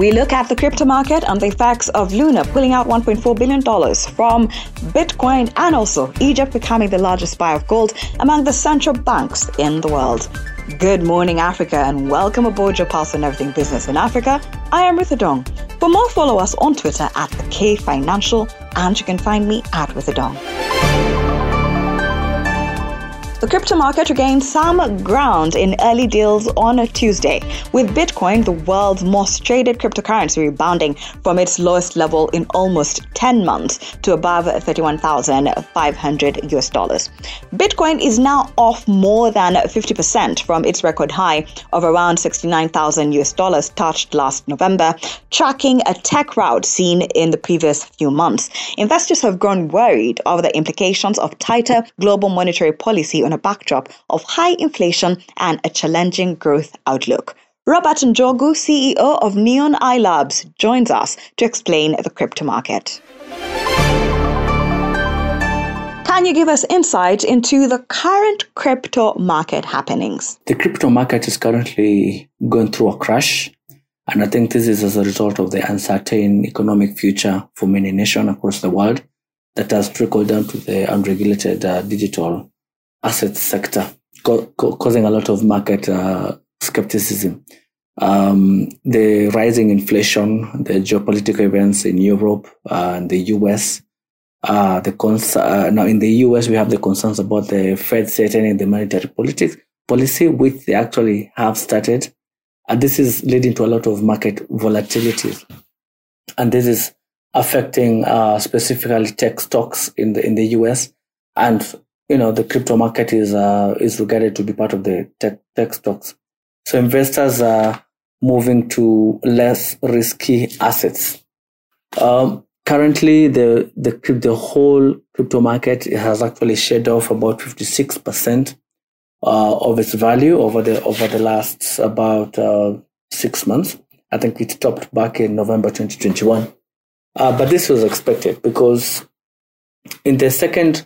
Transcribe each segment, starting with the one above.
We look at the crypto market and the effects of Luna pulling out $1.4 billion from Bitcoin and also Egypt becoming the largest buyer of gold among the central banks in the world. Good morning, Africa, and welcome aboard your pulse on everything business in Africa. I am Ruth Adong. For more, follow us on Twitter at the K Financial, and you can find me at Ruth Adong. The crypto market regained some ground in early deals on Tuesday, with Bitcoin, the world's most traded cryptocurrency, rebounding from its lowest level in almost 10 months to above 31,500 US dollars. Bitcoin is now off more than 50% from its record high of around 69,000 US dollars touched last November, tracking a tech rout seen in the previous few months. Investors have grown worried over the implications of tighter global monetary policy on a backdrop of high inflation and a challenging growth outlook. Robert Njogu, CEO of Neon Eye Labs, joins us to explain the crypto market. Can you give us insight into the current crypto market happenings? The crypto market is currently going through a crash. And I think this is as a result of the uncertain economic future for many nations across the world that has trickled down to the unregulated uh, digital asset sector, co- co- causing a lot of market uh, skepticism. Um, the rising inflation, the geopolitical events in Europe uh, and the US. Uh, the cons- uh, now in the US, we have the concerns about the Fed setting the monetary politics policy, which they actually have started. And this is leading to a lot of market volatility. And this is affecting uh, specifically tech stocks in the in the US. And you know the crypto market is uh, is regarded to be part of the tech, tech stocks. So investors are moving to less risky assets. Um, currently, the the the whole crypto market has actually shed off about fifty six percent uh, of its value over the over the last about uh, six months. I think it topped back in November 2021. Uh, but this was expected because in the second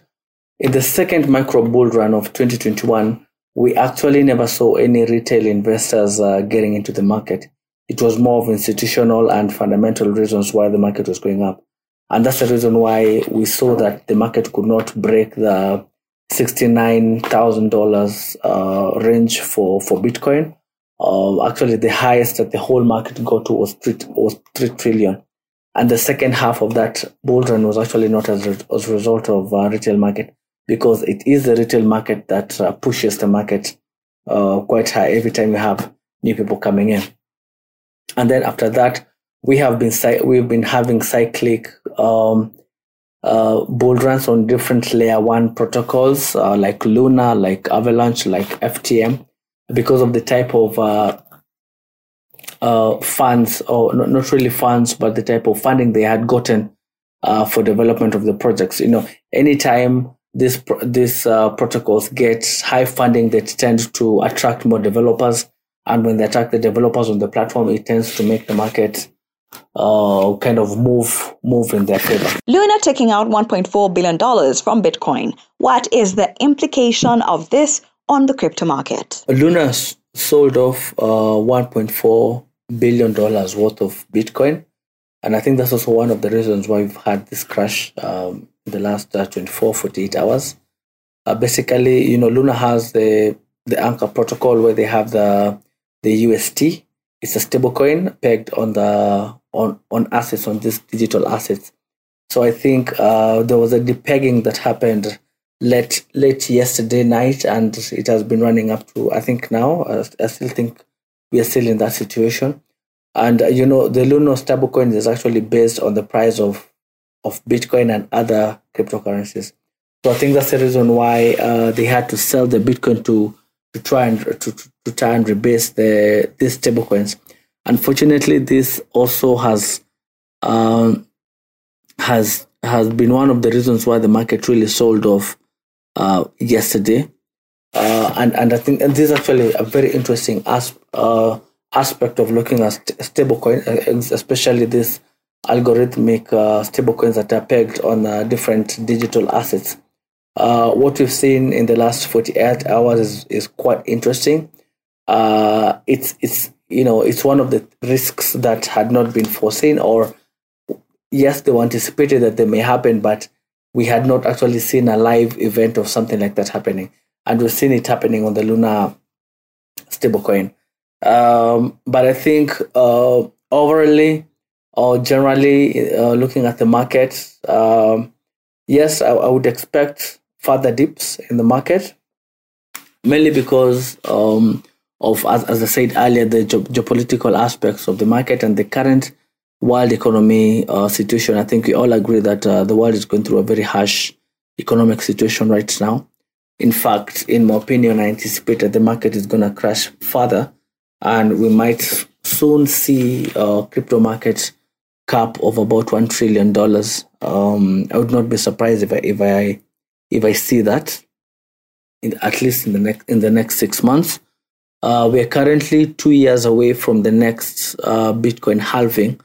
in the second micro bull run of 2021, we actually never saw any retail investors uh, getting into the market. It was more of institutional and fundamental reasons why the market was going up. And that's the reason why we saw that the market could not break the $69,000 uh, range for, for Bitcoin. Uh, actually, the highest that the whole market got to was 3, was 3 trillion. And the second half of that bull run was actually not as, a, as a result of uh, retail market because it is the retail market that uh, pushes the market uh, quite high every time you have new people coming in. And then after that, we have been we've been having cyclic um, uh, bull runs on different layer one protocols uh, like Luna, like Avalanche, like FTM, because of the type of uh, uh, funds, or not, not really funds, but the type of funding they had gotten uh, for development of the projects. You know, anytime these these uh, protocols get high funding that tend to attract more developers and when they attract the developers on the platform it tends to make the market uh, kind of move move in their favor. Luna taking out 1.4 billion dollars from Bitcoin. What is the implication of this on the crypto market? Luna sold off uh, 1.4 billion dollars worth of Bitcoin, and I think that's also one of the reasons why we've had this crash um, the last uh, 24, 48 hours. Uh, basically, you know, Luna has the the Anchor protocol where they have the the UST. It's a stablecoin pegged on the on on assets on these digital assets. So I think uh, there was a depegging that happened late late yesterday night, and it has been running up to I think now. Uh, I still think we are still in that situation. And uh, you know, the Luna stablecoin is actually based on the price of of Bitcoin and other cryptocurrencies. So I think that's the reason why uh, they had to sell the Bitcoin to to try and to, to try and rebase the these stablecoins. Unfortunately, this also has um, has has been one of the reasons why the market really sold off uh, yesterday. Uh, and and I think and this is actually a very interesting as, uh, aspect of looking at stablecoin, uh, especially this algorithmic uh, stablecoins that are pegged on uh, different digital assets. Uh, what we've seen in the last 48 hours is, is quite interesting. Uh, it's it's you know, it's one of the risks that had not been foreseen, or yes, they were anticipated that they may happen, but we had not actually seen a live event of something like that happening. And we've seen it happening on the Luna stablecoin. Um, but I think uh, overally or generally uh, looking at the market, um, yes, I, I, would expect further dips in the market, mainly because um, of, as, as I said earlier, the ge- geopolitical aspects of the market and the current world economy uh, situation. I think we all agree that uh, the world is going through a very harsh economic situation right now. In fact, in my opinion, I anticipate that the market is going to crash further and we might soon see uh, crypto markets cap of about one trillion dollars. Um, I would not be surprised if I if I if I see that, in, at least in the next in the next six months. Uh, we are currently two years away from the next uh, Bitcoin halving,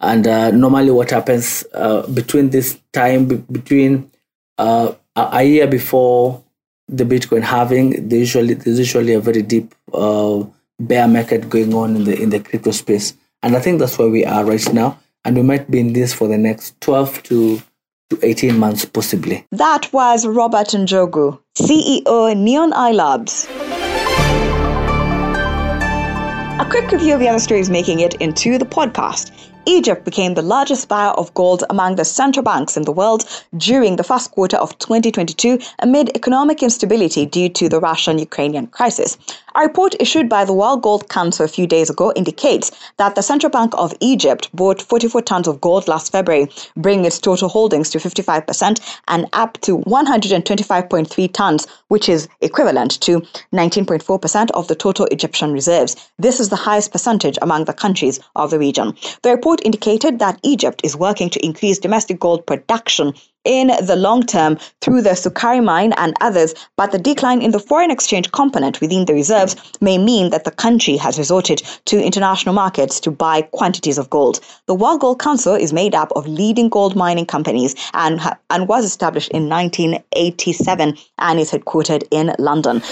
and uh, normally what happens uh, between this time between uh, a year before the Bitcoin halving, there's usually there's usually a very deep uh, bear market going on in the in the crypto space, and I think that's where we are right now and we might be in this for the next 12 to, to 18 months, possibly. That was Robert Njogu, CEO Neon Eye Labs. A quick review of the other stories making it into the podcast. Egypt became the largest buyer of gold among the central banks in the world during the first quarter of 2022 amid economic instability due to the Russian Ukrainian crisis. A report issued by the World Gold Council a few days ago indicates that the Central Bank of Egypt bought 44 tons of gold last February, bringing its total holdings to 55% and up to 125.3 tons, which is equivalent to 19.4% of the total Egyptian reserves. This is the highest percentage among the countries of the region. The report indicated that Egypt is working to increase domestic gold production in the long term through the Sukari mine and others, but the decline in the foreign exchange component within the reserves may mean that the country has resorted to international markets to buy quantities of gold. The World Gold Council is made up of leading gold mining companies and, and was established in 1987 and is headquartered in London.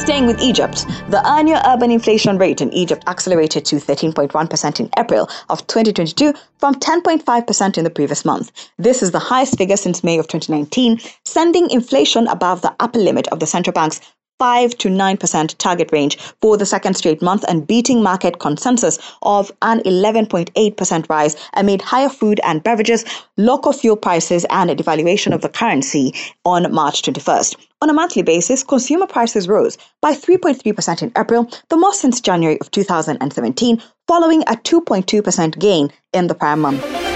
Staying with Egypt, the annual urban inflation rate in Egypt accelerated to 13.1% in April of 2022 from 10.5% in the previous month. This is the highest figure since May of 2019, sending inflation above the upper limit of the central bank's 5 to 9% target range for the second straight month and beating market consensus of an 11.8% rise amid higher food and beverages, local fuel prices, and a devaluation of the currency on March 21st. On a monthly basis, consumer prices rose by 3.3% in April, the most since January of 2017, following a 2.2% gain in the prior month.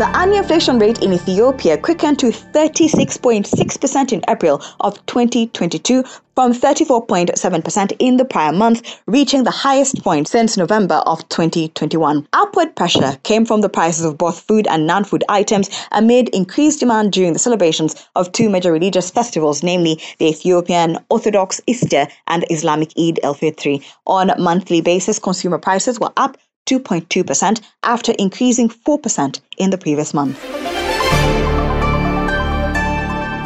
The annual inflation rate in Ethiopia quickened to 36.6% in April of 2022 from 34.7% in the prior month, reaching the highest point since November of 2021. Upward pressure came from the prices of both food and non-food items amid increased demand during the celebrations of two major religious festivals, namely the Ethiopian Orthodox Easter and Islamic Eid al-Fitr. On a monthly basis, consumer prices were up 2.2% after increasing 4% in the previous month.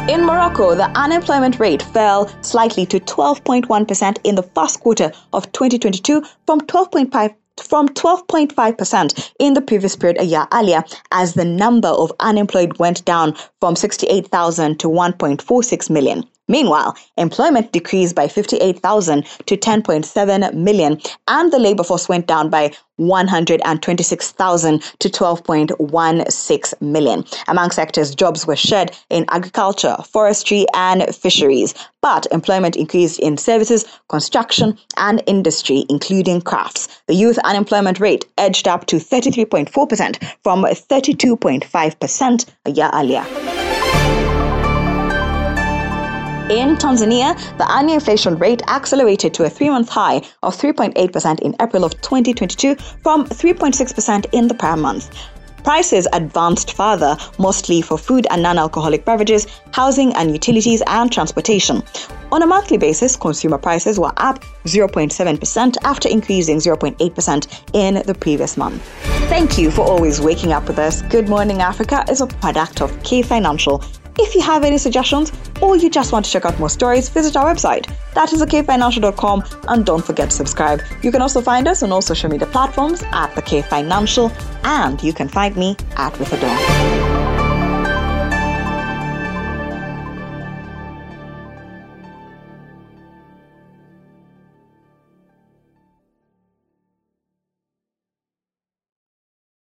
In Morocco, the unemployment rate fell slightly to 12.1% in the first quarter of 2022 from 12.5 from 12.5% in the previous period a year earlier, as the number of unemployed went down from 68,000 to 1.46 million. Meanwhile, employment decreased by 58,000 to 10.7 million, and the labor force went down by 126,000 to 12.16 million. Among sectors, jobs were shed in agriculture, forestry, and fisheries, but employment increased in services, construction, and industry, including crafts. The youth unemployment rate edged up to 33.4% from 32.5% a year earlier. In Tanzania, the annual inflation rate accelerated to a three month high of 3.8% in April of 2022 from 3.6% in the prior month. Prices advanced further, mostly for food and non alcoholic beverages, housing and utilities, and transportation. On a monthly basis, consumer prices were up 0.7% after increasing 0.8% in the previous month. Thank you for always waking up with us. Good Morning Africa is a product of K Financial If you have any suggestions or you just want to check out more stories, visit our website. That is thekfinancial.com and don't forget to subscribe. You can also find us on all social media platforms at the K Financial and you can find me at With a